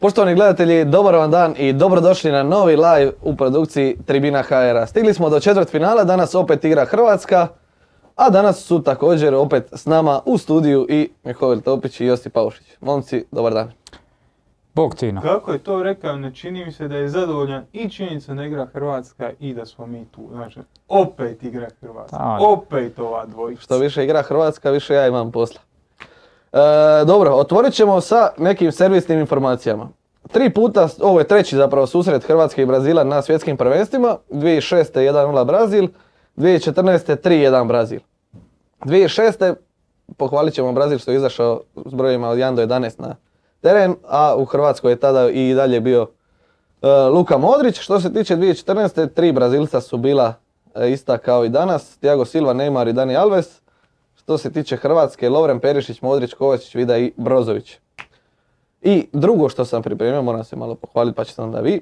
Poštovani gledatelji, dobar vam dan i dobrodošli na novi live u produkciji Tribina HR. Stigli smo do četvrt finala, danas opet igra Hrvatska, a danas su također opet s nama u studiju i Mihovil Topić i Josip Paušić. Momci, dobar dan. Bog Tino. Kako je to rekao, ne čini mi se da je zadovoljan i činjenica da igra Hrvatska i da smo mi tu. Znači, opet igra Hrvatska, opet ova dvojica. Što više igra Hrvatska, više ja imam posla. E, dobro, otvorit ćemo sa nekim servisnim informacijama. Tri puta, ovo je treći zapravo susret Hrvatske i Brazila na svjetskim prvenstvima. 2006. 1-0 Brazil, 2014. 3-1 Brazil. 2006. pohvalit ćemo Brazil što je izašao s brojima od 1 do 11 na teren, a u Hrvatskoj je tada i dalje bio e, Luka Modrić. Što se tiče 2014. tri Brazilca su bila e, ista kao i danas, Thiago Silva, Neymar i Dani Alves. Što se tiče Hrvatske, Lovren Perišić, Modrić, Kovačić, Vida i Brozović. I drugo što sam pripremio, moram se malo pohvaliti pa ćete onda vi.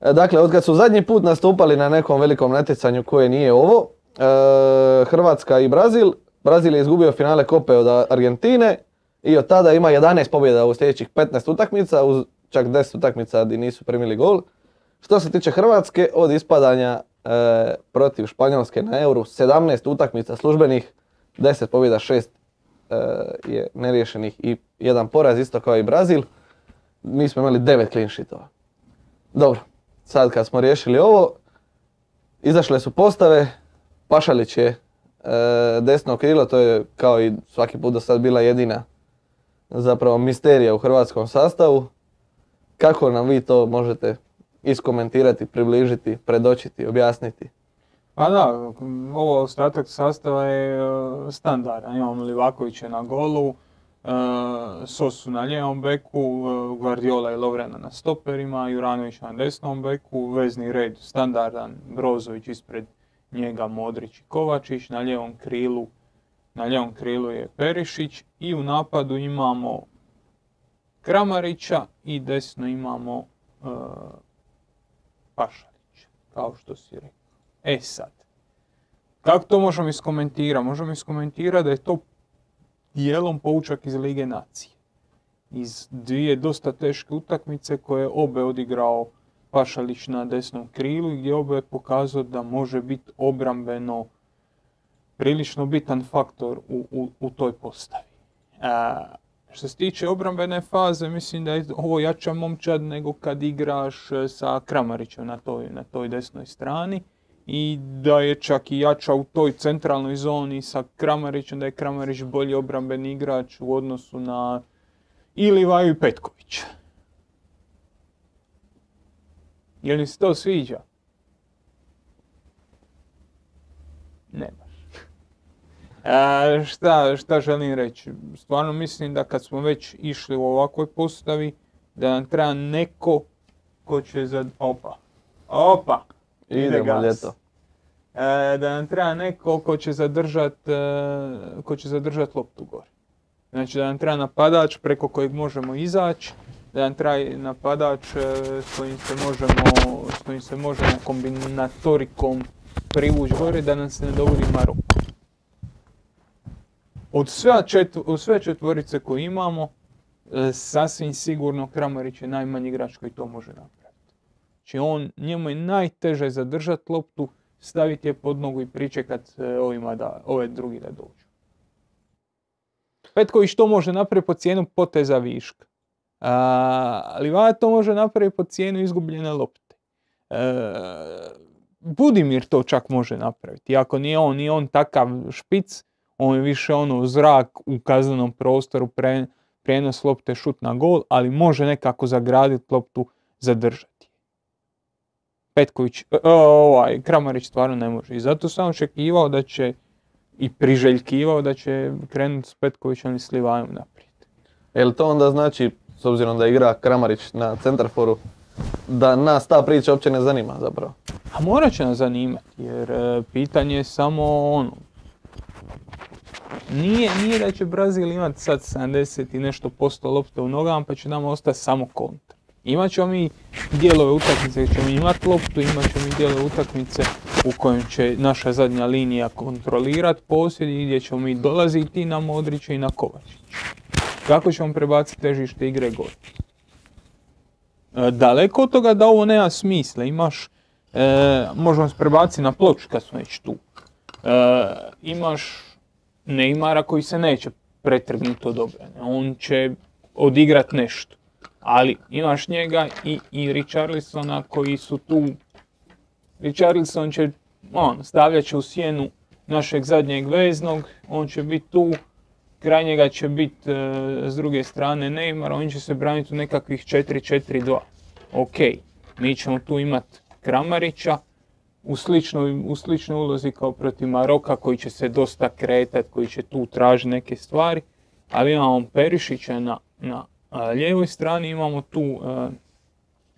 E, Dakle, od kad su zadnji put nastupali na nekom velikom natjecanju koje nije ovo, e, Hrvatska i Brazil, Brazil je izgubio finale Kope od Argentine i od tada ima 11 pobjeda u sljedećih 15 utakmica, uz čak 10 utakmica gdje nisu primili gol. Što se tiče Hrvatske, od ispadanja e, protiv Španjolske na Euru, 17 utakmica službenih, 10 pobjeda, 6 e, je neriješenih i jedan poraz, isto kao i Brazil. Mi smo imali 9 clean sheetova. Dobro, sad kad smo riješili ovo, izašle su postave, Pašalić je e, desno krilo, to je kao i svaki put do sad bila jedina zapravo misterija u hrvatskom sastavu. Kako nam vi to možete iskomentirati, približiti, predočiti, objasniti? Pa da, ovo ostatak sastava je e, standardan. Imamo Livakovića na golu, e, Sosu na lijevom beku, e, Guardiola i Lovrena na stoperima, Juranović na desnom beku, vezni red standardan, Brozović ispred njega, Modrić i Kovačić, na lijevom krilu na lijevom krilu je Perišić i u napadu imamo Kramarića i desno imamo e, Pašalića, kao što si rekao. E sad, kako to možemo iskomentirati? Možemo iskomentirati da je to dijelom poučak iz Lige Nacije. Iz dvije dosta teške utakmice koje je obe odigrao Pašalić na desnom krilu i gdje obe je pokazao da može biti obrambeno prilično bitan faktor u, u, u toj postavi. A, što se tiče obrambene faze, mislim da je ovo jača momčad nego kad igraš sa Kramarićem na toj, na toj desnoj strani i da je čak i jača u toj centralnoj zoni sa Kramarićem, da je Kramarić bolji obrambeni igrač u odnosu na i Livaju i Petkovića. Jel mi se to sviđa? Ne baš. E, šta, šta želim reći? Stvarno mislim da kad smo već išli u ovakvoj postavi, da nam treba neko ko će za... Opa. Opa! Ide Idemo gas. ljeto. E, da nam treba neko ko će zadržat, e, ko će zadržat loptu gore. Znači da nam treba napadač preko kojeg možemo izaći, da nam treba napadač e, s kojim se možemo, s kojim se možemo kombinatorikom privući gore da nam se ne dogodi Maroko. Od sve, četv- sve četvorice koje imamo, sasvim sigurno Kramarić je najmanji igrač koji to može napraviti. Znači on, njemu je najteže zadržati loptu, staviti je pod nogu i pričekat e, ovima da, ove drugi da dođu. Petković to može napraviti po cijenu poteza viška. A, Livaja to može napraviti po cijenu izgubljene lopte. E, Budimir to čak može napraviti. Iako nije on, nije on takav špic, on je više ono zrak u kaznenom prostoru, pre, prijenos lopte, šut na gol, ali može nekako zagraditi loptu, zadržati. Petković, e, ovaj, Kramarić stvarno ne može. I zato sam očekivao da će i priželjkivao da će krenuti s Petkovićem i naprijed. Jel to onda znači, s obzirom da igra Kramarić na centarforu, da nas ta priča uopće ne zanima zapravo? A morat će nas zanimati, jer e, pitanje je samo ono, nije, nije da će Brazil imati sad 70 i nešto posto lopte u nogama pa će nam ostati samo kontra. Imat ćemo mi dijelove utakmice gdje ćemo imati loptu, imat ćemo mi dijelove utakmice u kojem će naša zadnja linija kontrolirati posjed i gdje ćemo mi dolaziti na Modrića i na Kovačića. Kako ćemo prebaciti težište igre gore? E, daleko od toga da ovo nema smisla, imaš, e, možemo se prebaciti na ploču kad smo već tu. E, imaš Neymara koji se neće pretrgnuti od obrane, on će odigrat nešto. Ali imaš njega i, i Richarlisona koji su tu, Richarlison će, on, stavljat će u sjenu našeg zadnjeg veznog, on će biti tu, kraj njega će biti e, s druge strane Neymar, on će se braniti u nekakvih 4-4-2. Ok, mi ćemo tu imati Kramarića u sličnoj, u sličnoj ulozi kao protiv Maroka koji će se dosta kretat, koji će tu tražiti neke stvari, ali imamo Perišića na, na lijevoj strani, imamo tu, e,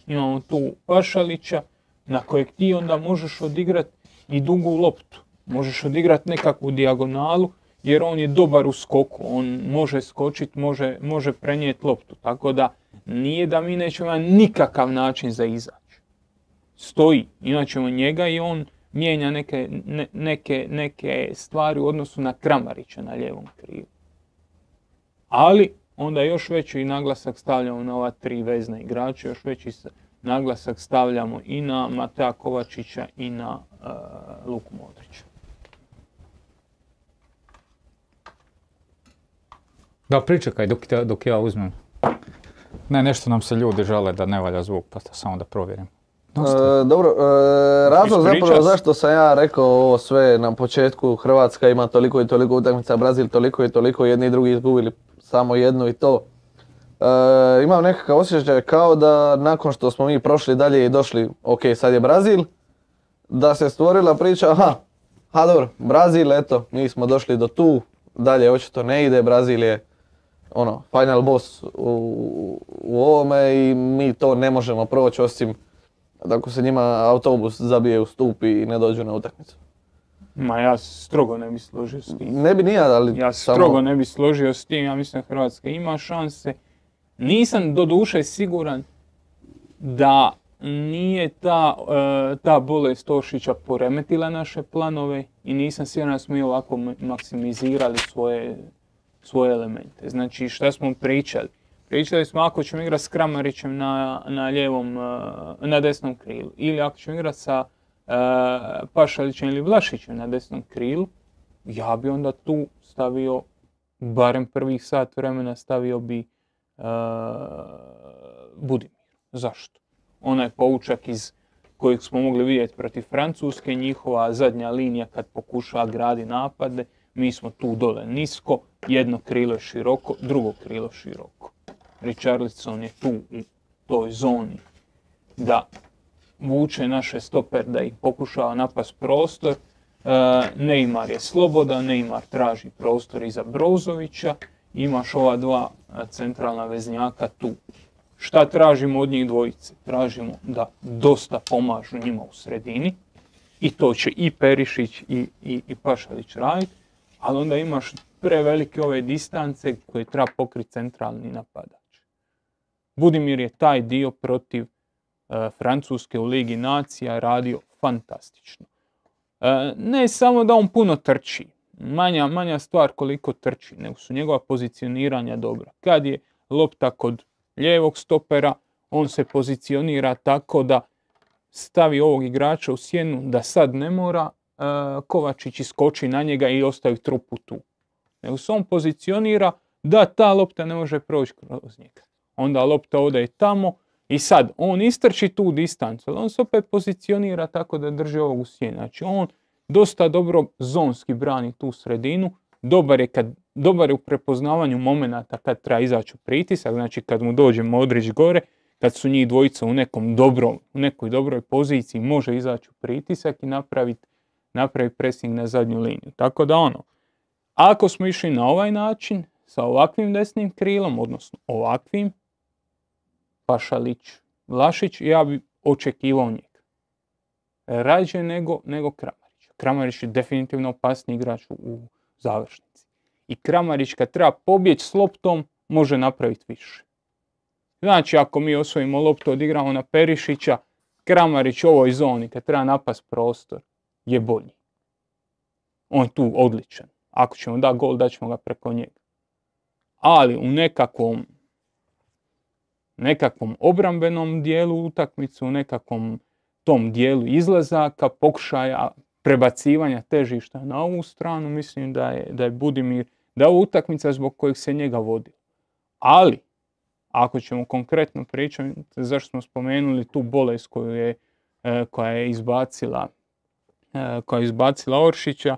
imamo tu Pašalića na kojeg ti onda možeš odigrati i dugu loptu. Možeš odigrati nekakvu dijagonalu jer on je dobar u skoku, on može skočiti, može, može prenijeti loptu. Tako da nije da mi nećemo imati nikakav način za izaći. Stoji, imat ćemo njega i on mijenja neke, neke, neke stvari u odnosu na Kramarića na lijevom krivu. Ali onda još veći naglasak stavljamo na ova tri vezna igrača, još veći naglasak stavljamo i na Matea Kovačića i na uh, Luku Modrića. Da, pričekaj dok, dok ja uzmem. Ne, nešto nam se ljudi žele da ne valja zvuk, pa samo da provjerim. E, dobro, e, razlog zapravo zašto sam ja rekao ovo sve na početku, Hrvatska ima toliko i toliko utakmica, Brazil toliko i toliko, jedni i drugi izgubili samo jednu i to. E, imam nekakav osjećaj kao da nakon što smo mi prošli dalje i došli, ok sad je Brazil, da se stvorila priča, aha, ha dobro, Brazil, eto, mi smo došli do tu, dalje očito ne ide, Brazil je ono, final boss u, u ovome i mi to ne možemo proći osim ako se njima autobus zabije u stup i ne dođu na utakmicu. Ma ja strogo ne bi složio s tim. Ne bi nija, ali Ja strogo ne bi složio s tim, ja mislim da Hrvatska ima šanse. Nisam do duše siguran da nije ta, e, ta bolest Ošića poremetila naše planove i nisam siguran da smo mi ovako maksimizirali svoje svoje elemente. Znači šta smo pričali? Pričali smo ako ćemo igrati s Kramarićem na, na lijevom, eh, na desnom krilu ili ako ćemo igrati sa uh, Pašalićem ili Vlašićem na desnom krilu, ja bi onda tu stavio, barem prvih sat vremena stavio bi uh, Budimir. Zašto? Onaj poučak iz kojeg smo mogli vidjeti protiv Francuske, njihova zadnja linija kad pokušava gradi napade, mi smo tu dole nisko, jedno krilo je široko, drugo krilo široko. Richarlison je tu u toj zoni da vuče naše stoper da ih pokušava napast prostor. E, Neymar je slobodan, Neymar traži prostor iza Brozovića. Imaš ova dva centralna veznjaka tu. Šta tražimo od njih dvojice? Tražimo da dosta pomažu njima u sredini. I to će i Perišić i, i, i Pašalić raditi ali onda imaš prevelike ove distance koje treba pokriti centralni napadač. Budimir je taj dio protiv e, Francuske u Ligi nacija radio fantastično. E, ne samo da on puno trči, manja, manja stvar koliko trči, nego su njegova pozicioniranja dobra. Kad je lopta kod lijevog stopera, on se pozicionira tako da stavi ovog igrača u sjenu da sad ne mora, Kovačić iskoči na njega i ostavi trupu tu. Nego se on pozicionira da ta lopta ne može proći kroz njega. Onda lopta ode tamo i sad on istrči tu distancu, ali on se opet pozicionira tako da drži ovog u sjeni. Znači on dosta dobro zonski brani tu sredinu, dobar je, kad, dobar je u prepoznavanju momenata kad treba izaći u pritisak, znači kad mu dođe Modrić gore, kad su njih dvojica u nekom dobrom, u nekoj dobroj poziciji, može izaći u pritisak i napraviti napravi pressing na zadnju liniju. Tako da ono, ako smo išli na ovaj način, sa ovakvim desnim krilom, odnosno ovakvim, Pašalić, Vlašić, ja bi očekivao njega. Rađe nego, nego Kramarić. Kramarić je definitivno opasni igrač u, završnici. I Kramarić kad treba pobjeći s loptom, može napraviti više. Znači, ako mi osvojimo loptu, odigramo na Perišića, Kramarić u ovoj zoni, kad treba napast prostor, je bolji. On je tu odličan. Ako ćemo da gol, daćemo ga preko njega. Ali u nekakvom nekakvom obrambenom dijelu utakmicu, u nekakvom tom dijelu izlazaka, pokušaja prebacivanja težišta na ovu stranu, mislim da je, da je Budimir, da je utakmica zbog kojeg se njega vodi. Ali, ako ćemo konkretno pričati, zašto smo spomenuli tu bolest koju je, e, koja je izbacila e, koja je izbacila Oršića,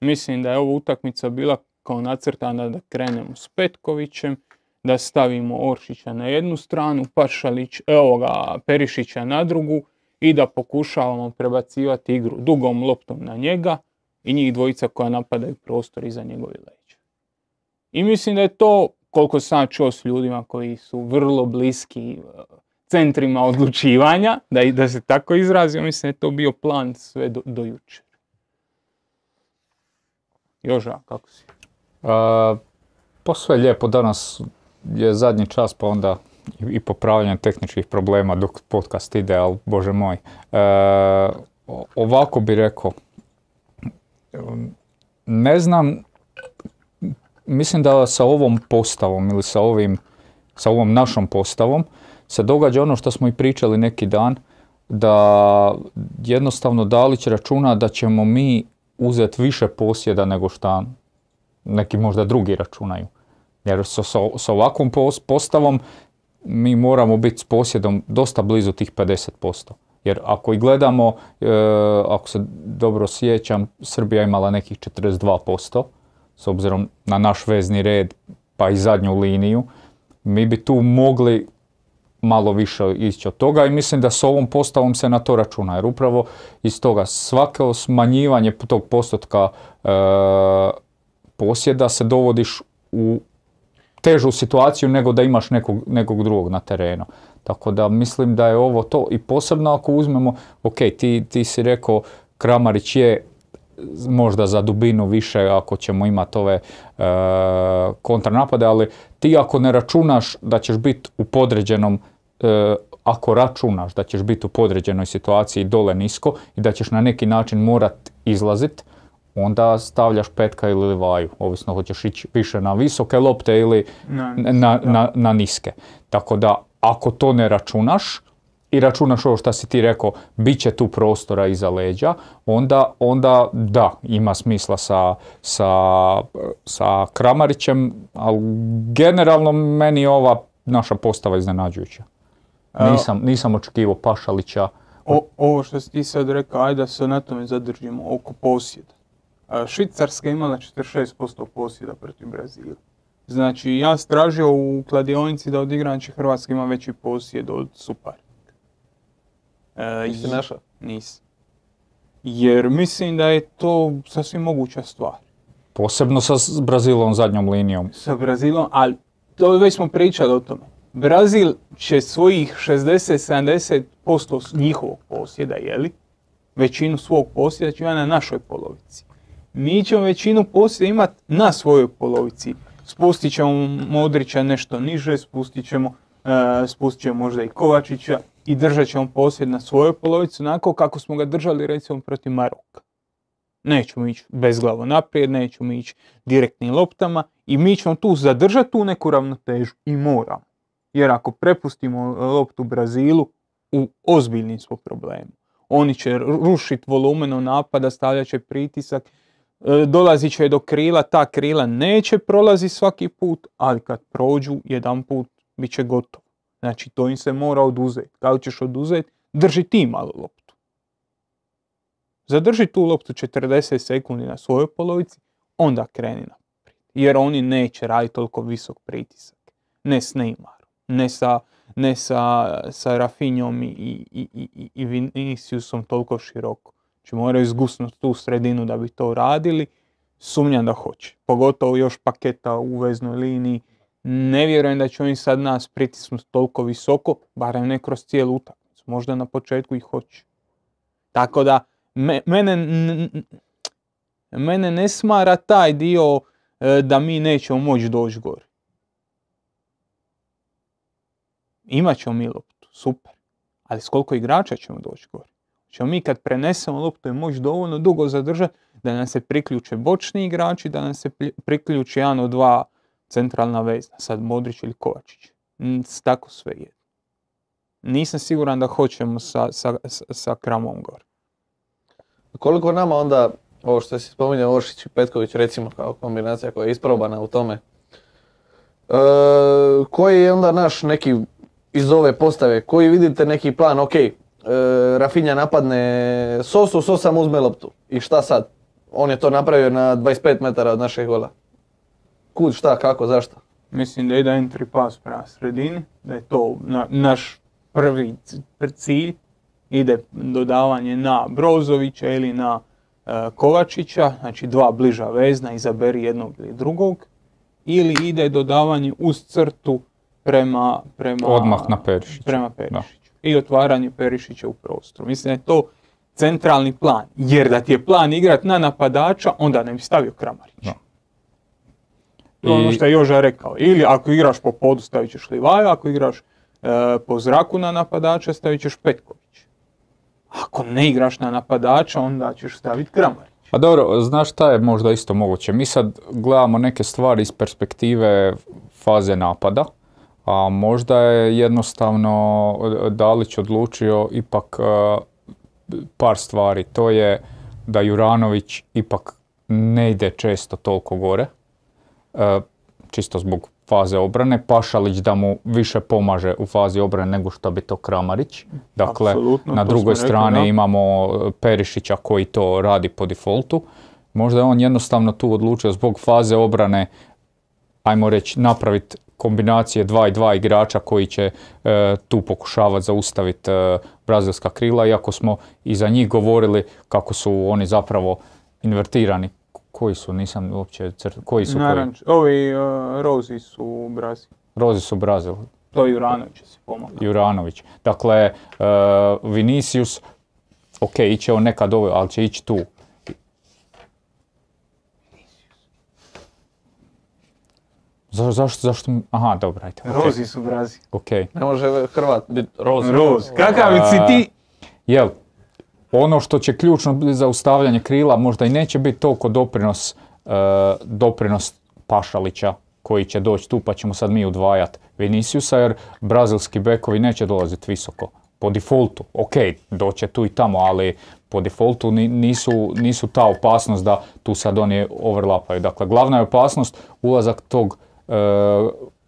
mislim da je ova utakmica bila kao nacrtana da krenemo s Petkovićem, da stavimo Oršića na jednu stranu, Pašalić, evoga, Perišića na drugu i da pokušavamo prebacivati igru dugom loptom na njega i njih dvojica koja napadaju prostor iza njegove leđa. I mislim da je to, koliko sam čuo s ljudima koji su vrlo bliski e, centrima odlučivanja, da, da se tako izrazio, mislim da je to bio plan sve do, do jučer. Joža, kako si? A, pa sve lijepo, danas je zadnji čas pa onda i popravljanje tehničkih problema dok podcast ide, ali bože moj. E, ovako bi rekao, ne znam, mislim da sa ovom postavom ili sa ovim, sa ovom našom postavom se događa ono što smo i pričali neki dan, da jednostavno Dalić računa da ćemo mi uzeti više posjeda nego što neki možda drugi računaju. Jer sa, sa ovakvom postavom mi moramo biti s posjedom dosta blizu tih 50%. Jer ako i gledamo, e, ako se dobro sjećam, Srbija imala nekih 42%, s obzirom na naš vezni red, pa i zadnju liniju. Mi bi tu mogli malo više ići od toga i mislim da s ovom postavom se na to računa. Jer upravo iz toga svako smanjivanje tog postotka e, posjeda se dovodiš u težu situaciju nego da imaš nekog, nekog drugog na terenu. Tako da mislim da je ovo to i posebno ako uzmemo, ok, ti, ti si rekao Kramarić je možda za dubinu više ako ćemo imati ove e, kontranapade, ali ti ako ne računaš da ćeš biti u podređenom, e, ako računaš da ćeš biti u podređenoj situaciji dole nisko i da ćeš na neki način morat izlazit, onda stavljaš petka ili vaju, ovisno hoćeš ići više na visoke lopte ili na, na, na, na niske. Tako da ako to ne računaš i računaš ovo što si ti rekao, bit će tu prostora iza leđa, onda, onda da, ima smisla sa, sa, sa Kramarićem, ali generalno meni ova naša postava iznenađujuća. Nisam, nisam očekivao Pašalića. O, ovo što si ti sad rekao, ajde da se na tome zadržimo oko posjeda. Švicarska je imala 46% posjeda protiv Brazila. Znači, ja stražio u kladionici da od igrača Hrvatska ima veći posjed od suparnika. E, Nisi našao? Nisam. Jer mislim da je to sasvim moguća stvar. Posebno sa Brazilom zadnjom linijom. Sa Brazilom, ali to već smo pričali o tome. Brazil će svojih 60-70% njihovog posjeda, jeli? Većinu svog posjeda će imati na našoj polovici mi ćemo većinu poslije imati na svojoj polovici. Spustit ćemo Modrića nešto niže, spustit ćemo, e, spustit ćemo možda i Kovačića i držat ćemo posjed na svojoj polovici onako kako smo ga držali recimo protiv Maroka. Nećemo ići bezglavo naprijed, nećemo ići direktnim loptama i mi ćemo tu zadržati tu neku ravnotežu i moramo. Jer ako prepustimo loptu Brazilu, u ozbiljnim smo problemu. Oni će rušiti volumenom napada, stavljat će pritisak E, dolazit će do krila, ta krila neće prolazi svaki put, ali kad prođu jedan put bit će gotovo. Znači to im se mora oduzeti. Kako ćeš oduzeti? Drži ti malo loptu. Zadrži tu loptu 40 sekundi na svojoj polovici, onda kreni naprijed. Jer oni neće raditi toliko visok pritisak. Ne s Neymarom, ne sa, ne sa, Rafinjom i, i, i, i Viniciusom toliko široko. Znači moraju zgusnuti tu sredinu da bi to radili. Sumnjam da hoće. Pogotovo još paketa u veznoj liniji. Ne vjerujem da će oni sad nas pritisnuti toliko visoko, barem ne kroz cijelu utakmicu. Možda na početku i hoće. Tako da, mene, mene ne smara taj dio e, da mi nećemo moći doći gore. Imat ćemo mi loptu, super. Ali s koliko igrača ćemo doći gore? Ćemo mi kad prenesemo loptu je moći dovoljno dugo zadržati da nam se priključe bočni igrači, da nam se priključi jedan od dva centralna vezna, sad Modrić ili Kovačić. Tako sve je. nisam siguran da hoćemo sa, sa, sa, Kramom gore. Koliko nama onda, ovo što si spominjao Oršić i Petković recimo kao kombinacija koja je isprobana u tome, e, koji je onda naš neki iz ove postave, koji vidite neki plan, ok, Rafinja napadne Sosu, Sosa mu uzme loptu i šta sad? On je to napravio na 25 metara od našeg gola. Kud, šta, kako, zašto? Mislim da ide entry pass prema sredini, da je to na- naš prvi cilj. Ide dodavanje na Brozovića ili na e, Kovačića, znači dva bliža vezna, izaberi jednog ili drugog. Ili ide dodavanje uz crtu prema, prema, Odmah na Perišića. prema Perišiću. I otvaranje Perišića u prostoru. Mislim da je to centralni plan. Jer da ti je plan igrat na napadača, onda ne bi stavio Kramarić. Da. To je ono što je Joža rekao. Ili ako igraš po podu stavit ćeš Livaju, ako igraš e, po zraku na napadača stavit ćeš Petković. Ako ne igraš na napadača onda ćeš staviti Kramarić. Pa dobro, znaš šta je možda isto moguće? Mi sad gledamo neke stvari iz perspektive faze napada, a možda je jednostavno Dalić odlučio ipak e, par stvari. To je da Juranović ipak ne ide često toliko gore, e, čisto zbog faze obrane. Pašalić da mu više pomaže u fazi obrane nego što bi to Kramarić. Dakle, Apsolutno, na drugoj rekli, strani da. imamo e, Perišića koji to radi po defaultu. Možda je on jednostavno tu odlučio zbog faze obrane, ajmo reći, napraviti kombinacije dva i dva igrača koji će e, tu pokušavati zaustaviti e, brazilska krila, iako smo i za njih govorili kako su oni zapravo invertirani. Koji su, nisam uopće crt... koji su koji? Naranč, ovi uh, Rozi su u Brazil. Rozi su Brazil, To je Juranović si pomogao. Juranović. Dakle, e, Vinicius, ok, iće on nekad ovo, ali će ići tu. Za, zašto, zašto, aha, dobro, ajde. ok, Rozi su Brazil. Ok. Ne može Hrvat biti roz. Roz. Kakav si ti? Jel, ono što će ključno biti za ustavljanje krila možda i neće biti toliko doprinos, e, doprinos Pašalića koji će doći tu pa ćemo sad mi udvajati Viniciusa jer brazilski bekovi neće dolaziti visoko. Po defaultu, ok, doće tu i tamo, ali po defaultu ni- nisu, nisu ta opasnost da tu sad oni overlapaju. Dakle, glavna je opasnost ulazak tog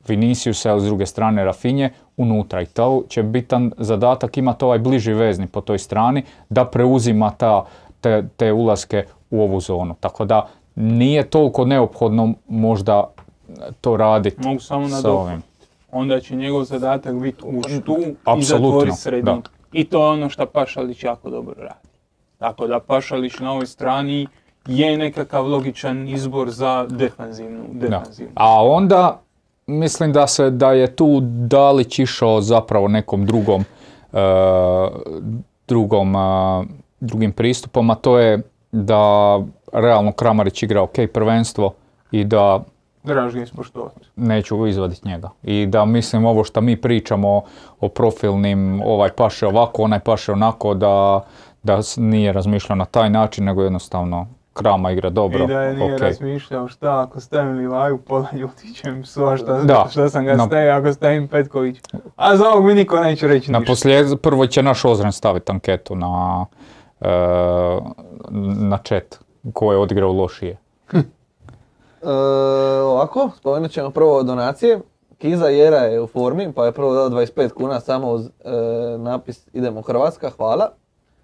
Viniciusa ili s druge strane Rafinje unutra i to će bitan zadatak imati ovaj bliži vezni po toj strani da preuzima ta, te, te ulaske u ovu zonu. Tako da nije toliko neophodno možda to raditi Mogu samo sa nadopuniti. ovim. Onda će njegov zadatak biti ući tu i Apsolutno, zatvoriti sredinu. da. I to je ono što Pašalić jako dobro radi. Tako da Pašalić na ovoj strani je nekakav logičan izbor za defanzivnu. Da. defanzivnu. A onda mislim da se da je tu Dalić išao zapravo nekom drugom e, drugom e, drugim pristupom, a to je da realno Kramarić igra ok prvenstvo i da Draž ga ispoštovati. neću izvaditi njega. I da mislim ovo što mi pričamo o profilnim, ovaj paše ovako, onaj paše onako, da, da nije razmišljao na taj način, nego jednostavno Krama igra dobro. I da je nije ok. razmišljao šta ako stavim Livaju, pola ljudi će mi psova šta, Da. šta sam ga Na- stavio ako stavim Petković. A za ovog mi niko neće reći Na ništa. prvo će naš Ozren staviti anketu na, e, na chat ko je odigrao lošije. E, ovako, spomenut ćemo prvo donacije. Kiza Jera je u formi, pa je prvo dao 25 kuna samo uz e, napis Idemo Hrvatska, hvala.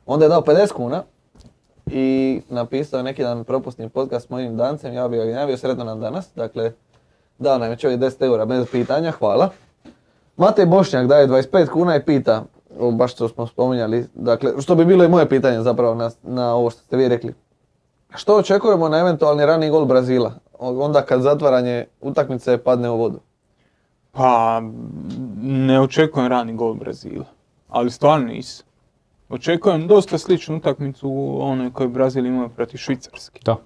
Onda je dao 50 kuna i napisao neki dan propusni podcast s mojim dancem, ja bi ga javio sretno nam danas. Dakle, dao nam je čovjek 10 eura bez pitanja, hvala. Matej Bošnjak daje 25 kuna i pita, o, baš što smo spominjali, dakle, što bi bilo i moje pitanje zapravo na, na ovo što ste vi rekli. Što očekujemo na eventualni rani gol Brazila? Onda kad zatvaranje utakmice padne u vodu. Pa, ne očekujem rani gol Brazila. Ali stvarno nisam. Očekujem dosta sličnu utakmicu u onoj koju Brazil imao protiv Švicarske. Da.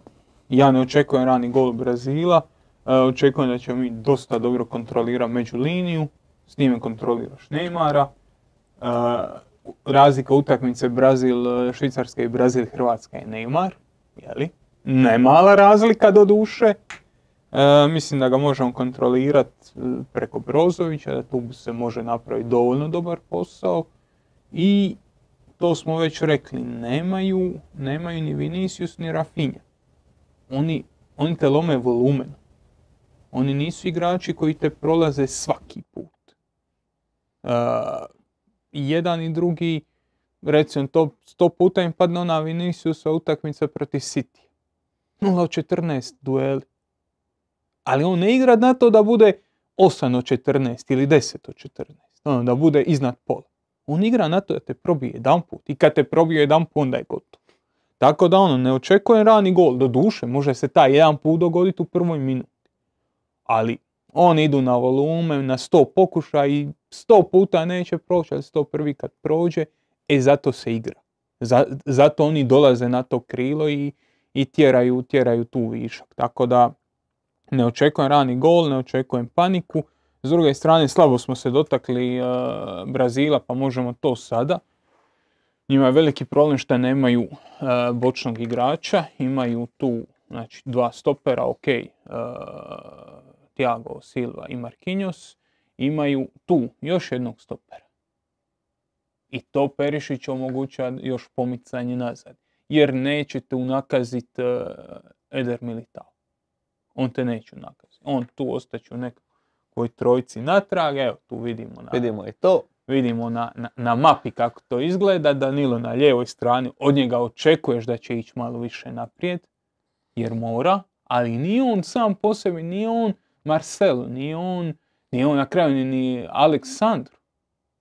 Ja ne očekujem rani gol Brazila. e, Očekujem da ćemo mi dosta dobro kontrolirati među liniju. S njime kontroliraš Neymara. E, Razlika utakmice Brazil, e, Švicarska i Brazil Hrvatska je Neymar. Jeli? Ne mala razlika do duše. E, mislim da ga možemo kontrolirati preko Brozovića, da tu se može napraviti dovoljno dobar posao. I to smo već rekli, nemaju, nemaju ni Vinicius ni Rafinha. Oni, oni te lome volumen. Oni nisu igrači koji te prolaze svaki put. E, jedan i drugi, recimo to sto puta im padne ona Viniciusa utakmica protiv City. 0 od 14 dueli. Ali on ne igra na to da bude 8 od 14 ili 10 od 14. Ono, da bude iznad pola. On igra na to da te probije jedan put. I kad te probije jedan put, onda je gotov. Tako da ono, ne očekuje rani gol. Do duše, može se taj jedan put dogoditi u prvoj minuti. Ali oni idu na volumen, na 100 pokušaja i 100 puta neće proći, ali 101 kad prođe, e zato se igra. zato oni dolaze na to krilo i, i tjeraju, tjeraju tu višak. Tako da ne očekujem rani gol, ne očekujem paniku. S druge strane, slabo smo se dotakli uh, Brazila, pa možemo to sada. Njima je veliki problem što nemaju uh, bočnog igrača, imaju tu znači, dva stopera, ok, uh, Thiago Silva i Marquinhos, imaju tu još jednog stopera. I to Perišić omogućava još pomicanje nazad. Jer nećete unakaziti Eder Militao. On te neće unakaziti. On tu ostaće u nekoj trojci natrag. Evo, tu vidimo. Na, vidimo i to. Vidimo na, na, na, mapi kako to izgleda. Danilo na lijevoj strani. Od njega očekuješ da će ići malo više naprijed. Jer mora. Ali nije on sam po sebi. Nije on Marcelo. Nije on, nije on na kraju ni Aleksandru.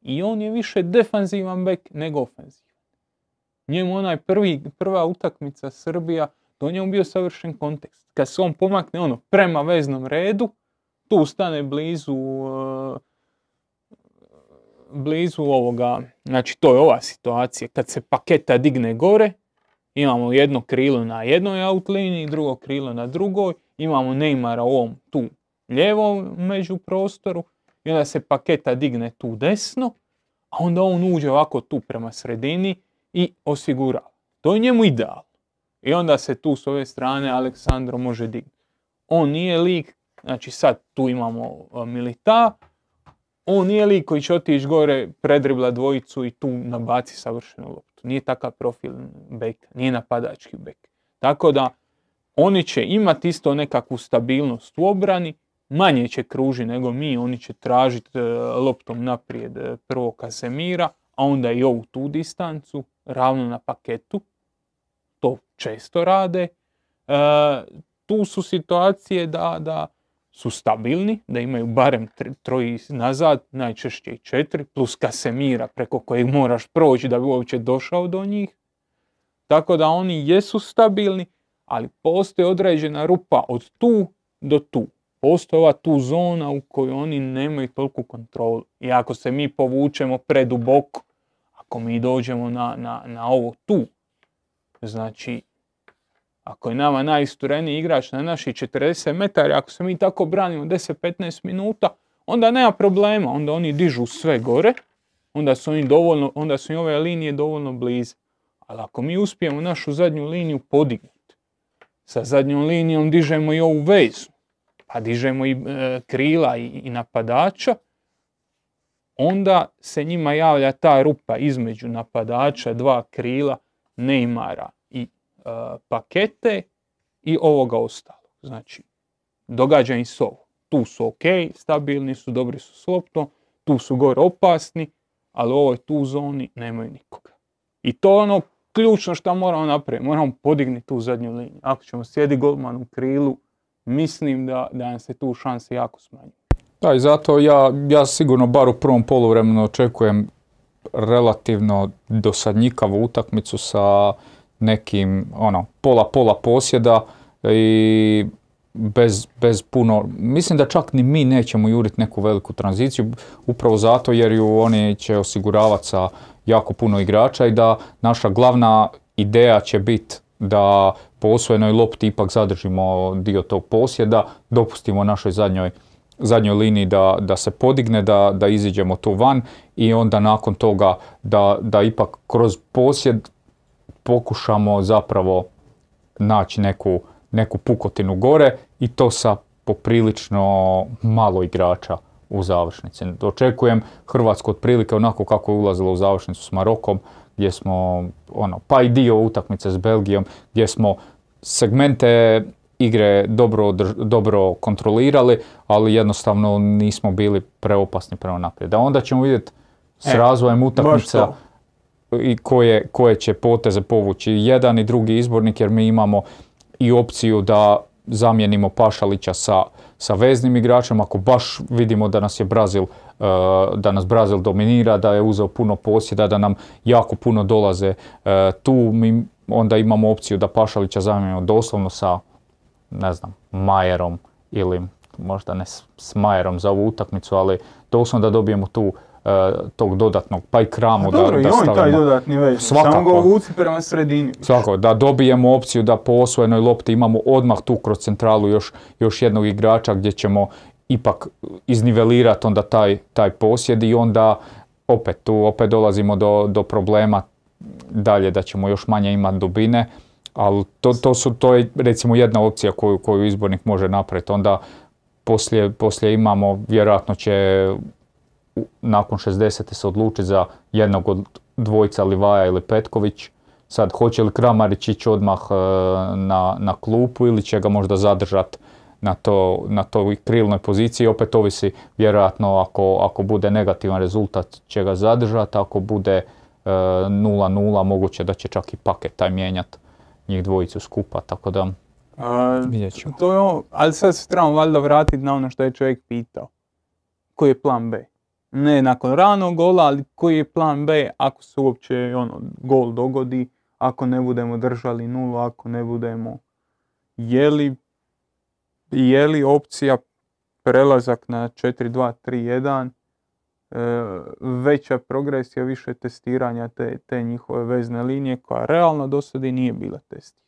I on je više defanzivan bek nego ofenzivan. Njemu onaj prvi, prva utakmica Srbija, to njemu bio savršen kontekst. Kad se on pomakne ono prema veznom redu, tu stane blizu uh, blizu ovoga, znači to je ova situacija, kad se paketa digne gore, imamo jedno krilo na jednoj outliniji, drugo krilo na drugoj, imamo Neymara u ovom tu lijevom među prostoru, i onda se paketa digne tu desno, a onda on uđe ovako tu prema sredini i osigura. To je njemu ideal. I onda se tu s ove strane Aleksandro može dignuti. On nije lik, znači sad tu imamo Milita, on nije lik koji će otići gore, predribla dvojicu i tu nabaci savršenu loptu. Nije takav profil beka, nije napadački bek. Tako da oni će imati isto nekakvu stabilnost u obrani, manje će kruži nego mi, oni će tražiti e, loptom naprijed e, prvo Kasemira, a onda i ovu tu distancu, ravno na paketu. To često rade. E, tu su situacije da, da su stabilni, da imaju barem troji nazad, najčešće i četiri, plus Kasemira preko kojeg moraš proći da bi uopće došao do njih. Tako da oni jesu stabilni, ali postoji određena rupa od tu do tu postoji tu zona u kojoj oni nemaju toliku kontrolu. I ako se mi povučemo preduboko, ako mi dođemo na, na, na ovo tu, znači, ako je nama najistureniji igrač na naših 40 metara, ako se mi tako branimo 10-15 minuta, onda nema problema, onda oni dižu sve gore, onda su, oni dovoljno, onda su i ove linije dovoljno blize. Ali ako mi uspijemo našu zadnju liniju podignuti, sa zadnjom linijom dižemo i ovu vezu, a dižemo i e, krila i, napadača, onda se njima javlja ta rupa između napadača, dva krila, Neymara i pakete i ovoga ostalog. Znači, događa im se. Tu su ok, stabilni su, dobri su s loptom, tu su gore opasni, ali u ovoj tu zoni nemaju nikoga. I to je ono ključno što moramo napraviti. Moramo podignuti tu zadnju liniju. Ako ćemo sjedi golman u krilu, mislim da, da nam se tu šanse jako smanjuju. Da, i zato ja, ja sigurno bar u prvom poluvremenu očekujem relativno dosadnjikavu utakmicu sa nekim ono pola pola posjeda i bez, bez puno, mislim da čak ni mi nećemo juriti neku veliku tranziciju, upravo zato jer ju oni će osiguravati sa jako puno igrača i da naša glavna ideja će biti da po osvojenoj lopti ipak zadržimo dio tog posjeda, dopustimo našoj zadnjoj, zadnjoj liniji da, da se podigne, da, da iziđemo tu van i onda nakon toga da, da ipak kroz posjed pokušamo zapravo naći neku, neku pukotinu gore i to sa poprilično malo igrača u završnici. Očekujem Hrvatsku otprilike onako kako je ulazila u završnicu s Marokom, gdje smo, ono, pa i dio utakmice s Belgijom, gdje smo segmente igre dobro, dobro kontrolirali, ali jednostavno nismo bili preopasni prema naprijed. Da onda ćemo vidjeti s E, razvojem utakmica. I koje, koje će poteze povući jedan i drugi izbornik jer mi imamo i opciju da zamijenimo Pašalića sa, sa veznim igračem. Ako baš vidimo da nas je Brazil eh, da nas Brazil dominira, da je uzeo puno posjeda, da nam jako puno dolaze eh, tu, mi onda imamo opciju da Pašalića zamijenimo doslovno sa ne znam, Majerom ili možda ne s, Majerom za ovu utakmicu, ali doslovno da dobijemo tu tog dodatnog, pa i kramu da, Dobro, i da on taj dodatni već. Svakako. Samo ga uvuci prema sredini. Svako, da dobijemo opciju da po osvojenoj lopti imamo odmah tu kroz centralu još, još jednog igrača gdje ćemo ipak iznivelirati onda taj, taj posjed i onda opet tu opet dolazimo do, do problema dalje da ćemo još manje imati dubine, ali to, to, su, to je recimo jedna opcija koju, koju izbornik može napraviti. Onda poslije, poslije imamo, vjerojatno će nakon 60. se odlučiti za jednog od dvojica Livaja ili Petković. Sad, hoće li Kramarić ići odmah e, na, na klupu ili će ga možda zadržati na, to, na toj krilnoj poziciji. Opet ovisi, vjerojatno, ako, ako bude negativan rezultat će ga zadržati, ako bude e, 0-0, moguće da će čak i paket taj mijenjati njih dvojicu skupa, tako da A, vidjet ćemo. to je ono, ali sad se trebamo valjda vratiti na ono što je čovjek pitao. Koji je plan B? Ne nakon ranog gola, ali koji je plan B ako se uopće ono, gol dogodi, ako ne budemo držali nulu, ako ne budemo... Je li, je li opcija prelazak na 4-2-3-1, e, veća progresija, više testiranja te, te njihove vezne linije koja realno do sada nije bila testirana.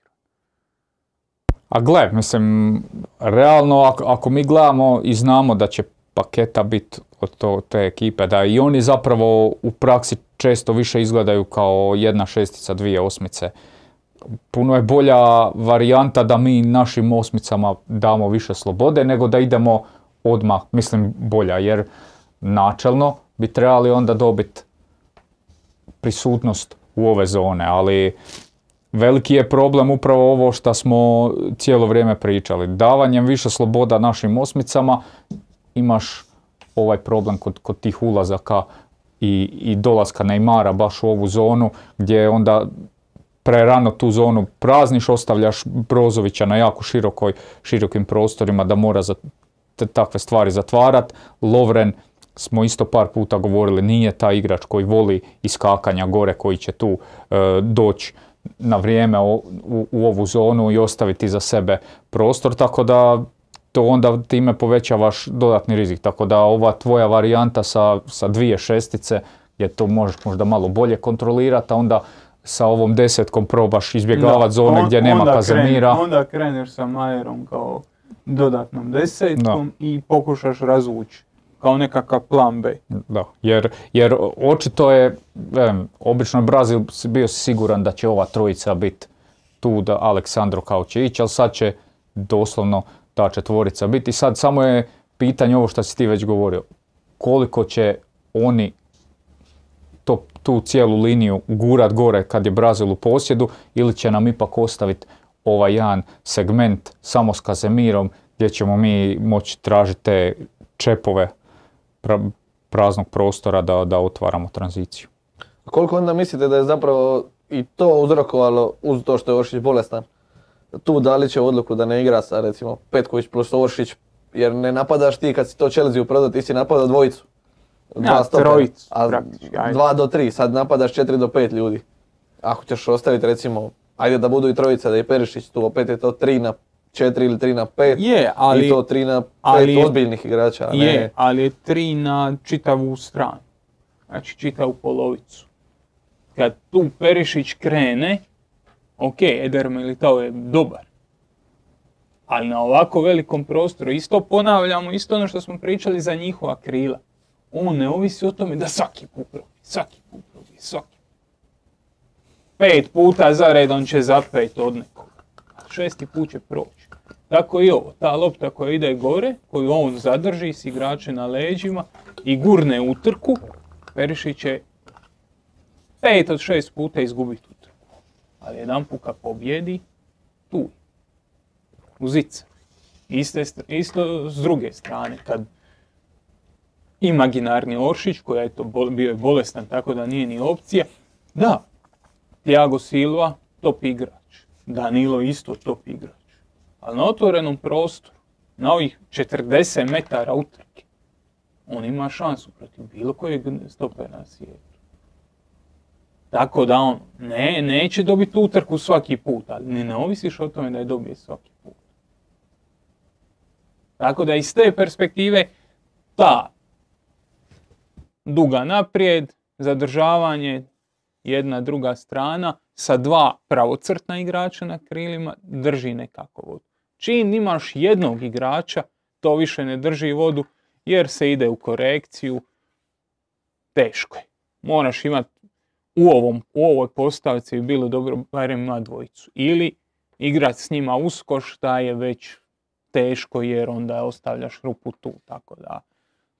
A gle, mislim, realno ako, ako mi gledamo i znamo da će paketa biti od to, te ekipe, da i oni zapravo u praksi često više izgledaju kao jedna šestica, dvije osmice. Puno je bolja varijanta da mi našim osmicama damo više slobode nego da idemo odmah, mislim bolja, jer načelno bi trebali onda dobiti prisutnost u ove zone, ali veliki je problem upravo ovo što smo cijelo vrijeme pričali. Davanjem više sloboda našim osmicama imaš ovaj problem kod, kod tih ulazaka i, i dolaska Neymara baš u ovu zonu gdje onda prerano tu zonu prazniš, ostavljaš Brozovića na jako širokoj, širokim prostorima da mora za te- takve stvari zatvarat. Lovren smo isto par puta govorili, nije taj igrač koji voli iskakanja gore, koji će tu e, doći na vrijeme u, u ovu zonu i ostaviti za sebe prostor, tako da to onda time povećavaš dodatni rizik. Tako da ova tvoja varijanta sa, sa dvije šestice, gdje to možeš možda malo bolje kontrolirati, a onda sa ovom desetkom probaš izbjegavati Da, zone on- gdje nema onda Kazemira. krene- onda kreneš sa Majerom kao dodatnom desetkom i pokušaš razvući kao nekakav plan B. Da, jer, jer očito je, velim, obično je Brazil bio siguran da će ova trojica biti tu, da Aleksandro kao će ići, ali sad će doslovno ta četvorica biti. Sad samo je pitanje ovo što si ti već govorio, koliko će oni to, tu cijelu liniju gurat gore kad je Brazil u posjedu ili će nam ipak ostaviti ovaj jedan segment samo s Kazemirom gdje ćemo mi moći tražiti te čepove pra- praznog prostora da, da otvaramo tranziciju. Koliko onda mislite da je zapravo i to uzrokovalo uz to što je Oršić bolestan? Tu dali će odluku da ne igra sa recimo Petković plus Oršić jer ne napadaš ti kad si to Chelsea prodao, ti si napadao dvojicu. Ja, stopera, trojicu, a dva do tri, sad napadaš četiri do pet ljudi. Ako ćeš ostaviti recimo, ajde da budu i trojica, da je Perišić tu, opet je to tri na četiri ili tri na pet. Je, ali, I to tri na ali pet je- ozbiljnih igrača, ne... je, ali je tri na čitavu stranu. Znači čitavu polovicu. Kad tu Perišić krene, ok, Eder Militao je dobar. Ali na ovako velikom prostoru, isto ponavljamo, isto ono što smo pričali za njihova krila. On ne ovisi o tome da svaki put probi, svaki put probi, svaki pet puta za redom će zapet od nekoga. Šesti put će proći. Tako i ovo, ta lopta koja ide gore, koju on zadrži s igrače na leđima i gurne utrku, Perišić će pet od šest puta izgubiti. Ali jedan put kad pobjedi, tu. U. Iste, isto s druge strane, kad imaginarni Oršić, koji je to bio je bolestan, tako da nije ni opcija, da, Thiago Silva, top igrač. Danilo isto top igrač. Ali na otvorenom prostoru, na ovih 40 metara utrke, on ima šansu protiv bilo kojeg stopera na svijetu. Tako da on ne, neće dobiti utrku svaki put, ali ni ne ovisiš o tome da je dobije svaki put. Tako da iz te perspektive ta duga naprijed, zadržavanje, jedna druga strana sa dva pravocrtna igrača na krilima drži nekako vodu. Čim imaš jednog igrača, to više ne drži vodu jer se ide u korekciju, teško je. Moraš imati u, ovom, u ovoj postavci bi bilo dobro barem ima dvojicu. Ili igrati s njima usko šta je već teško jer onda ostavljaš rupu tu. Tako da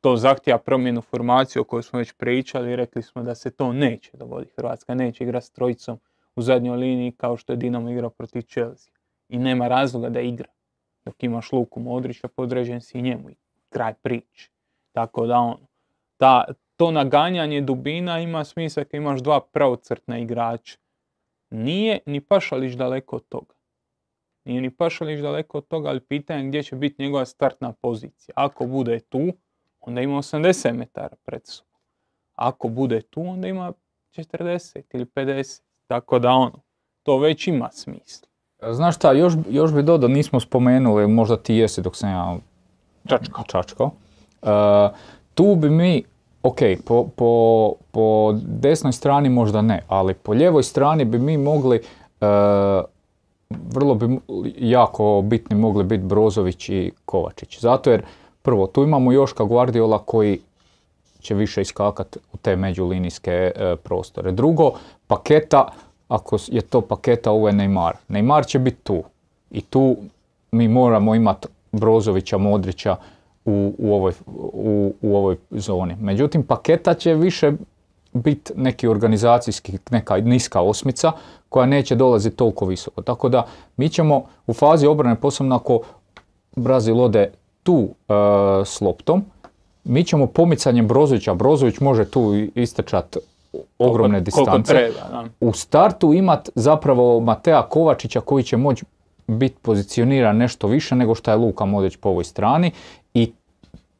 to zahtjeva promjenu formacije o kojoj smo već pričali rekli smo da se to neće dogoditi. Hrvatska neće igrati s trojicom u zadnjoj liniji kao što je Dinamo igrao protiv Chelsea. I nema razloga da igra. Dok imaš Luku Modrića, podređen si i njemu kraj priče. Tako da on, ta, to naganjanje dubina ima smisla kad imaš dva pravocrtna igrača. Nije ni Pašalić daleko od toga. Nije ni Pašalić daleko od toga, ali pitanje je gdje će biti njegova startna pozicija. Ako bude tu, onda ima 80 metara pred sobom. Ako bude tu, onda ima 40 ili 50. Tako da ono, to već ima smisla. Znaš šta, još, još bi dodao, nismo spomenuli, možda ti jesi dok sam ja Čačka. čačkao. Uh, tu bi mi, ok, po, po, po desnoj strani možda ne, ali po lijevoj strani bi mi mogli, uh, vrlo bi jako bitni mogli biti Brozović i Kovačić. Zato jer, prvo, tu imamo Joška Guardiola koji će više iskakat u te međulinijske e, prostore. Drugo, paketa, ako je to paketa, ovo je Neymar. Neymar će biti tu. I tu mi moramo imati Brozovića, Modrića u, u, ovoj, u, u ovoj zoni. Međutim, paketa će više biti neki organizacijski, neka niska osmica koja neće dolaziti toliko visoko. Tako da mi ćemo u fazi obrane, posebno ako Brazil ode tu e, s loptom, mi ćemo pomicanjem Brozovića, Brozović može tu istrčati ogromne Koliko- koliko distance treba, da. u startu imat zapravo Matea Kovačića koji će moći biti pozicioniran nešto više nego što je Luka Modrić po ovoj strani i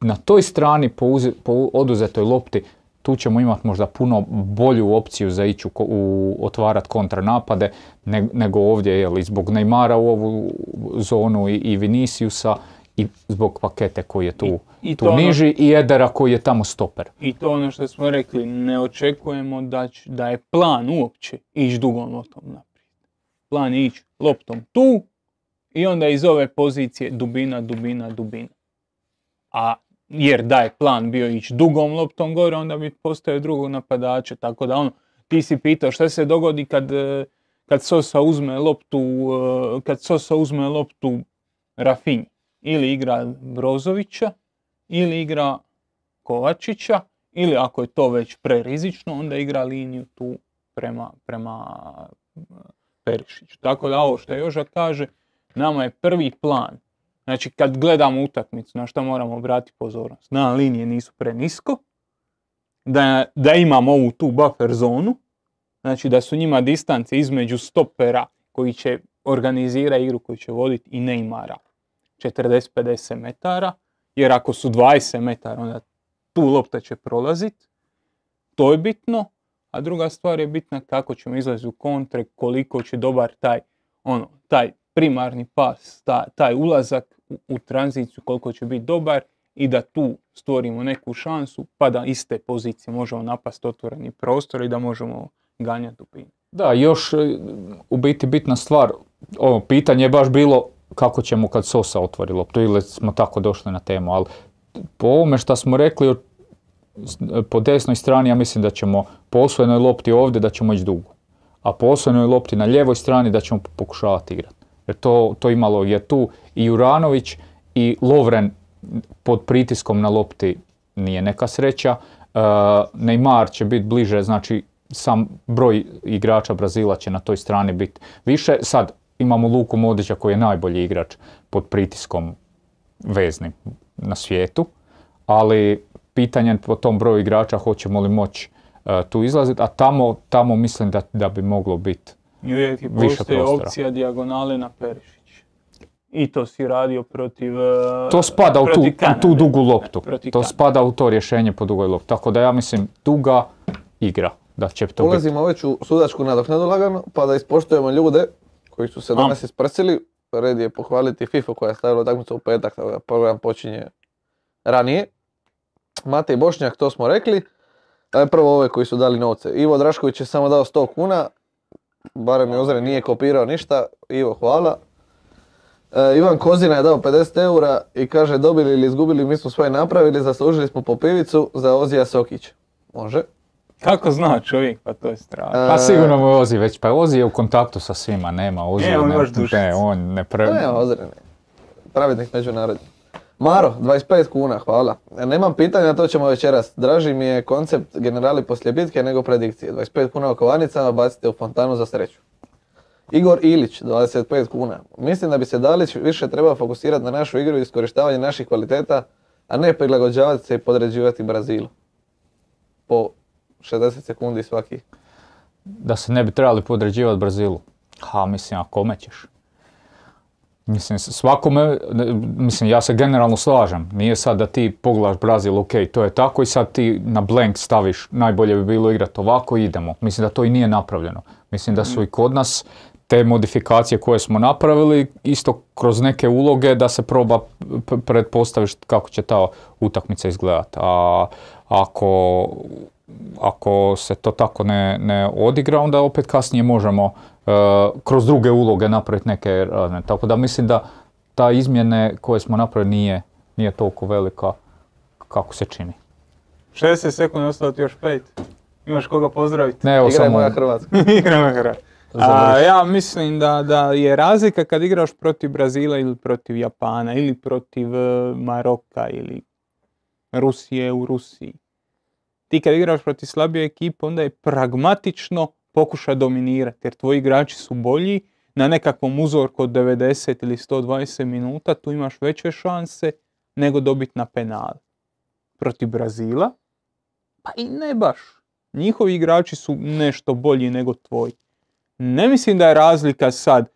na toj strani po, uze- po oduzetoj lopti tu ćemo imati možda puno bolju opciju za ići u, u otvarat kontranapade ne- nego ovdje je zbog Neymara u ovu zonu i, i Viniciusa i zbog pakete koji je tu, I- i tu to ono- niži i Edera koji je tamo stoper. I to ono što smo rekli, ne očekujemo da, će- da je plan uopće ići dugom loptom naprijed. Plan je ići loptom tu i onda iz ove pozicije dubina, dubina, dubina. A jer da je plan bio ići dugom loptom gore, onda bi postavio drugog napadača. Tako da ono, ti si pitao šta se dogodi kad, e, kad Sosa uzme loptu, e, kad Sosa uzme loptu Rafinji. Ili igra Brozovića, ili igra Kovačića ili ako je to već prerizično, onda igra liniju tu prema, prema e, Perišiću. Tako da ovo što Joža kaže, nama je prvi plan. Znači kad gledamo utakmicu, na što moramo obratiti pozornost? Na linije nisu prenisko, da, da imamo ovu tu buffer zonu, znači da su njima distance između stopera koji će organizira igru, koji će voditi i Neymara 40-50 metara, jer ako su 20 metara, onda tu lopta će prolazit. To je bitno. A druga stvar je bitna kako ćemo izlaziti u kontre, koliko će dobar taj, ono, taj primarni pas, ta- taj ulazak u, tranziciju, koliko će biti dobar i da tu stvorimo neku šansu, pa da iz te pozicije možemo napasti otvoreni prostor i da možemo ganjati dubinu. Da, još e, u biti bitna stvar, ovo pitanje je baš bilo kako ćemo kad Sosa otvori loptu ili smo tako došli na temu, ali po ovome što smo rekli po desnoj strani ja mislim da ćemo po osvojenoj lopti ovdje da ćemo ići dugo, a po osvojenoj lopti na lijevoj strani da ćemo pokušavati igrati. To, to imalo je tu i Juranović i Lovren pod pritiskom na lopti nije neka sreća. E, Neymar će biti bliže, znači sam broj igrača Brazila će na toj strani biti više. Sad imamo Luku Modića koji je najbolji igrač pod pritiskom veznim na svijetu, ali pitanje po tom broju igrača hoćemo li moći e, tu izlaziti, a tamo, tamo mislim da, da bi moglo biti. I uvijek ti Više postoji prostora. opcija dijagonale na Perišić. I to si radio protiv... e, To spada u tu, u tu dugu loptu. To Kanade. spada u to rješenje po dugoj lopti. Tako da ja mislim duga igra. Da će to biti. Ulazimo već u sudačku nadoknadu lagano, pa da ispoštujemo ljude koji su se Am. danas isprsili. Red je pohvaliti FIFA koja je stavila utakmicu u petak, tako da program počinje ranije. Mate i Bošnjak, to smo rekli. E, Prvo ove koji su dali novce. Ivo Drašković je samo dao 100 kuna, barem je Ozren nije kopirao ništa. Ivo, hvala. E, Ivan Kozina je dao 50 eura i kaže dobili ili izgubili, mi smo svoje napravili, zaslužili smo po pivicu za Ozija Sokić. Može. Kako zna čovjek, pa to je strašno. E, Pa sigurno mu je Ozi već, pa Ozi je u kontaktu sa svima, nema Ozi. E, on ne, još ne, on ne pre... Ne, Ozren je. Pravednik međunarodni. Maro, 25 kuna, hvala. E, Nemam pitanja, to ćemo večeras. Draži mi je koncept generali poslije bitke nego predikcije. 25 kuna u kovanicama, bacite u fontanu za sreću. Igor Ilić, 25 kuna. Mislim da bi se Dalić više trebao fokusirati na našu igru i iskorištavanje naših kvaliteta, a ne prilagođavati se i podređivati Brazilu. Po 60 sekundi svaki. Da se ne bi trebali podređivati Brazilu. Ha, mislim, a kome ćeš? Mislim, svakome, mislim, ja se generalno slažem. Nije sad da ti pogledaš Brazil, ok, to je tako i sad ti na blank staviš najbolje bi bilo igrati ovako idemo. Mislim da to i nije napravljeno. Mislim da su i kod nas te modifikacije koje smo napravili isto kroz neke uloge da se proba pretpostaviš kako će ta utakmica izgledati. A ako, ako se to tako ne, ne odigra, onda opet kasnije možemo kroz druge uloge napraviti neke razne. Tako da mislim da ta izmjene koje smo napravili nije, nije toliko velika kako se čini. 60 sekundi, ostalo ti još 5. Imaš koga pozdraviti? Ne, evo samo, moja Hrvatska. Hra. A, ja mislim da, da je razlika kad igraš protiv Brazila ili protiv Japana ili protiv e, Maroka ili Rusije u Rusiji. Ti kad igraš protiv slabije ekipe onda je pragmatično pokuša dominirati jer tvoji igrači su bolji na nekakvom uzorku od 90 ili 120 minuta tu imaš veće šanse nego dobiti na penal. Protiv Brazila pa i ne baš. Njihovi igrači su nešto bolji nego tvoji. Ne mislim da je razlika sad.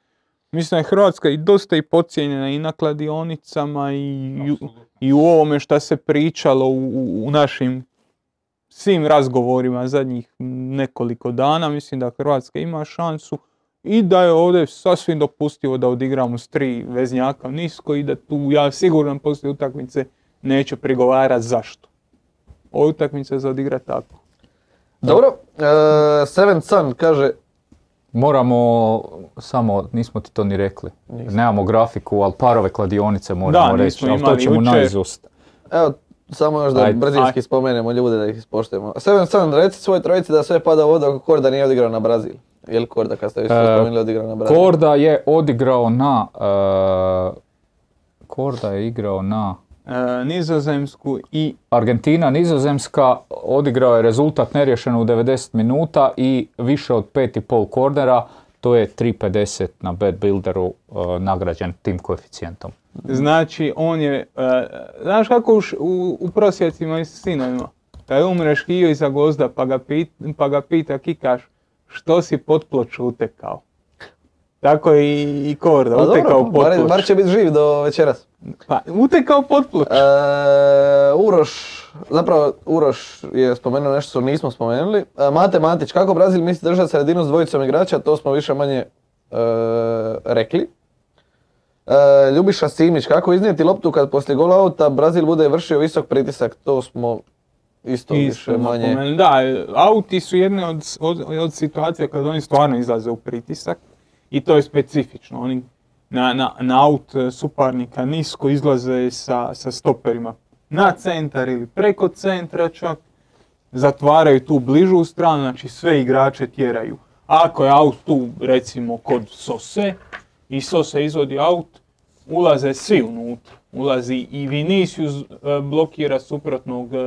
Mislim da je Hrvatska i dosta i pocijenjena i na kladionicama i, i, u- i u ovome što se pričalo u, u- u našim svim razgovorima zadnjih nekoliko dana. Mislim da Hrvatska ima šansu i da je ovdje sasvim dopustivo da odigramo s tri veznjaka nisko i da tu ja sigurno poslije utakmice neću prigovarati zašto. Ova utakmica je za odigrat tako. Dobro, e, Seven Sun kaže, moramo, samo, nismo ti to ni rekli. Nismo. Nemamo grafiku, ali parove kladionice moramo Da, reći, ali to ćemo naizust. evo, samo još da Ajde. brzinski Ajde. spomenemo ljude da ih ispoštujemo. Seven Sun, reci svoj trojici da sve pada u vodu ako Korda nije odigrao na Brazil. Je li Korda, kad ste već E, spomenuli, odigrao na Brazil? Korda je odigrao na... e, Korda je igrao na... E, Nizozemsku i Argentina, Nizozemska, odigrao je rezultat neriješeno u 90 minuta i više od 5,5 kornera, to je 3,50 na bad builderu e, nagrađen tim koeficijentom. Znači, on je, e, znaš kako u, u, u prosjecima i sinovima, kad umreš hio iza gozda pa ga, pit, pa ga pita kikaš što si pod ploču utekao. Tako i, i Korda, Pa utekao dobro, pod bar, bar će biti živ do večeras. Pa, utekao pod ploču. E, Uroš, zapravo Uroš je spomenuo nešto što nismo spomenuli. E, Mate Matić, kako Brazil misli držati sredinu s dvojicom igrača, to smo više manje e, rekli. E, Ljubiša Simić, kako iznijeti loptu kad poslije gola auta Brazil bude vršio visok pritisak, to smo isto, Isto više manje. Da, auti su jedne od, od, od situacija kad oni stvarno izlaze u pritisak i to je specifično. Oni na, na, na aut suparnika nisko izlaze sa, sa stoperima na centar ili preko centra čak. Zatvaraju tu bližu stranu, znači sve igrače tjeraju. Ako je aut tu recimo kod Sose, i so se izvodi aut, ulaze svi unutra. Ulazi i Vinicius e, blokira suprotnog e,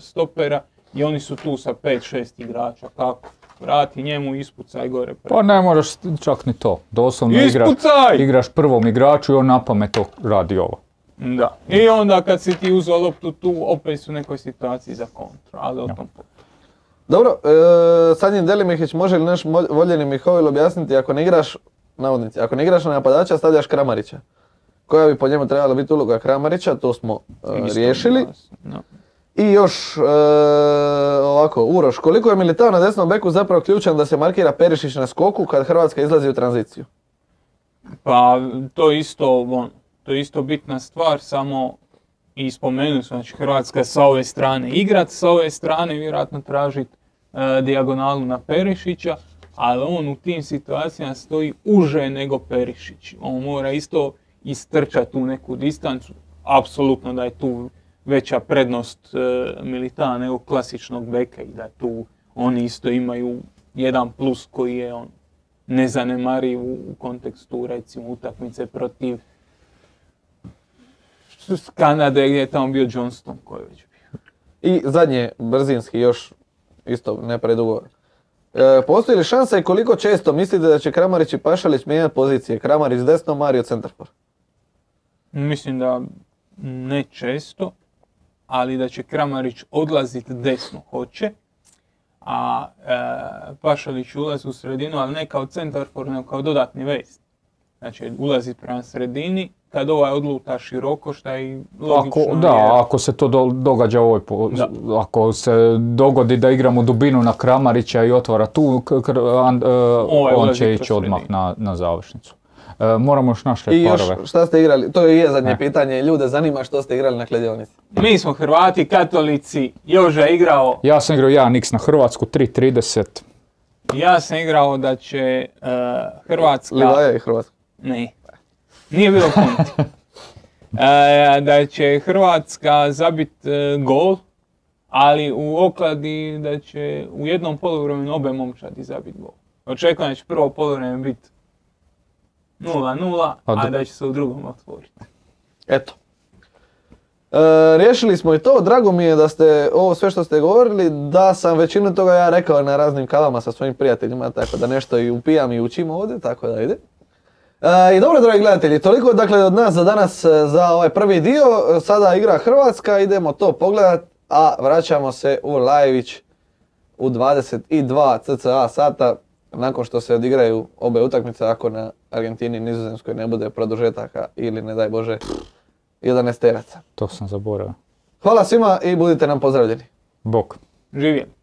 stopera i oni su tu sa 5-6 igrača. Kako? Vrati njemu, ispucaj gore. pre- Pa ne moraš čak ni to. Doslovno igraš, Ispucaj! igraš prvom igraču i on na pamet to radi ovo. Da. I onda kad si ti uzeo loptu tu, opet su u nekoj situaciji za kontru, ali o tom potom. Dobro, e, Sanjin Delimihić može li naš voljeni Mihovil objasniti ako ne igraš, navodnici, ako ne igraš na napadača stavljaš Kramarića. Koja bi po njemu trebala biti uloga Kramarića, to smo Isto riješili. I još e, ovako, Uroš, koliko je Militao na desnom beku zapravo ključan da se markira Perišić na skoku kad Hrvatska izlazi u tranziciju? Pa to je isto, on, to je isto bitna stvar, samo i spomenuli smo, znači Hrvatska sa ove strane igrat, sa ove strane vjerojatno tražit e, dijagonalu na Perišića, ali on u tim situacijama stoji uže nego Perišić. On mora isto istrčati u neku distancu, apsolutno da je tu veća prednost e, Militana nego klasičnog beka i da tu oni isto imaju jedan plus koji je on nezanemariv u, kontekstu recimo utakmice protiv Kanade gdje je tamo bio Johnston koji već bio. I zadnje, brzinski, još isto ne predugo. E, postoji li šansa i koliko često mislite da će Kramarić i Pašalić mijenjati pozicije? Kramarić desno, Mario centarfor. Mislim da ne često, ali da će Kramarić odlaziti desno hoće, a e, Pašalić ulazi u sredinu, ali ne kao centarfor, nego kao dodatni vez. Znači ulazi prema sredini, kad ovaj odluta široko, šta je i logično. Ako, da, jer- ako se to do- događa ovoj, po- Da. ako se dogodi da igramo dubinu na Kramarića i otvara tu, kr- an- e, Ovaj on će ići odmah na, na završnicu. E, moramo još naše I još, šta ste igrali? To je zadnje Ne. pitanje. Ljude zanima što ste igrali na kladionici. Mi smo Hrvati, katolici, Joža je igrao, Ja sam igrao 1x na Hrvatsku, 3.30. ja sam igrao da će e, Hrvatska... Livaja i Hrvatska. Ne. Nije bilo konti. E, da će Hrvatska zabit e, gol, ali u okladi da će u jednom poluvremenu obe momčadi zabit gol. Očekujem da će prvo poluvreme biti 0-0, A da će se u drugom otvoriti. Eto. E, riješili smo i to, drago mi je da ste ovo sve što ste govorili, da sam većinu toga ja rekao na raznim kavama sa svojim prijateljima, tako da nešto i upijam i učim ovdje, tako da ide. E, I dobro, dragi gledatelji, toliko dakle od nas za danas e, za ovaj prvi dio. E, Sada igra Hrvatska, idemo to pogledat, a vraćamo se u Lajević u 22 cca sata nakon što se odigraju obe utakmice ako na Argentini i Nizozemskoj ne bude produžetaka ili ne daj Bože 11 teraca. To sam zaboravio. Hvala svima i budite nam pozdravljeni. Bok. Živjeli.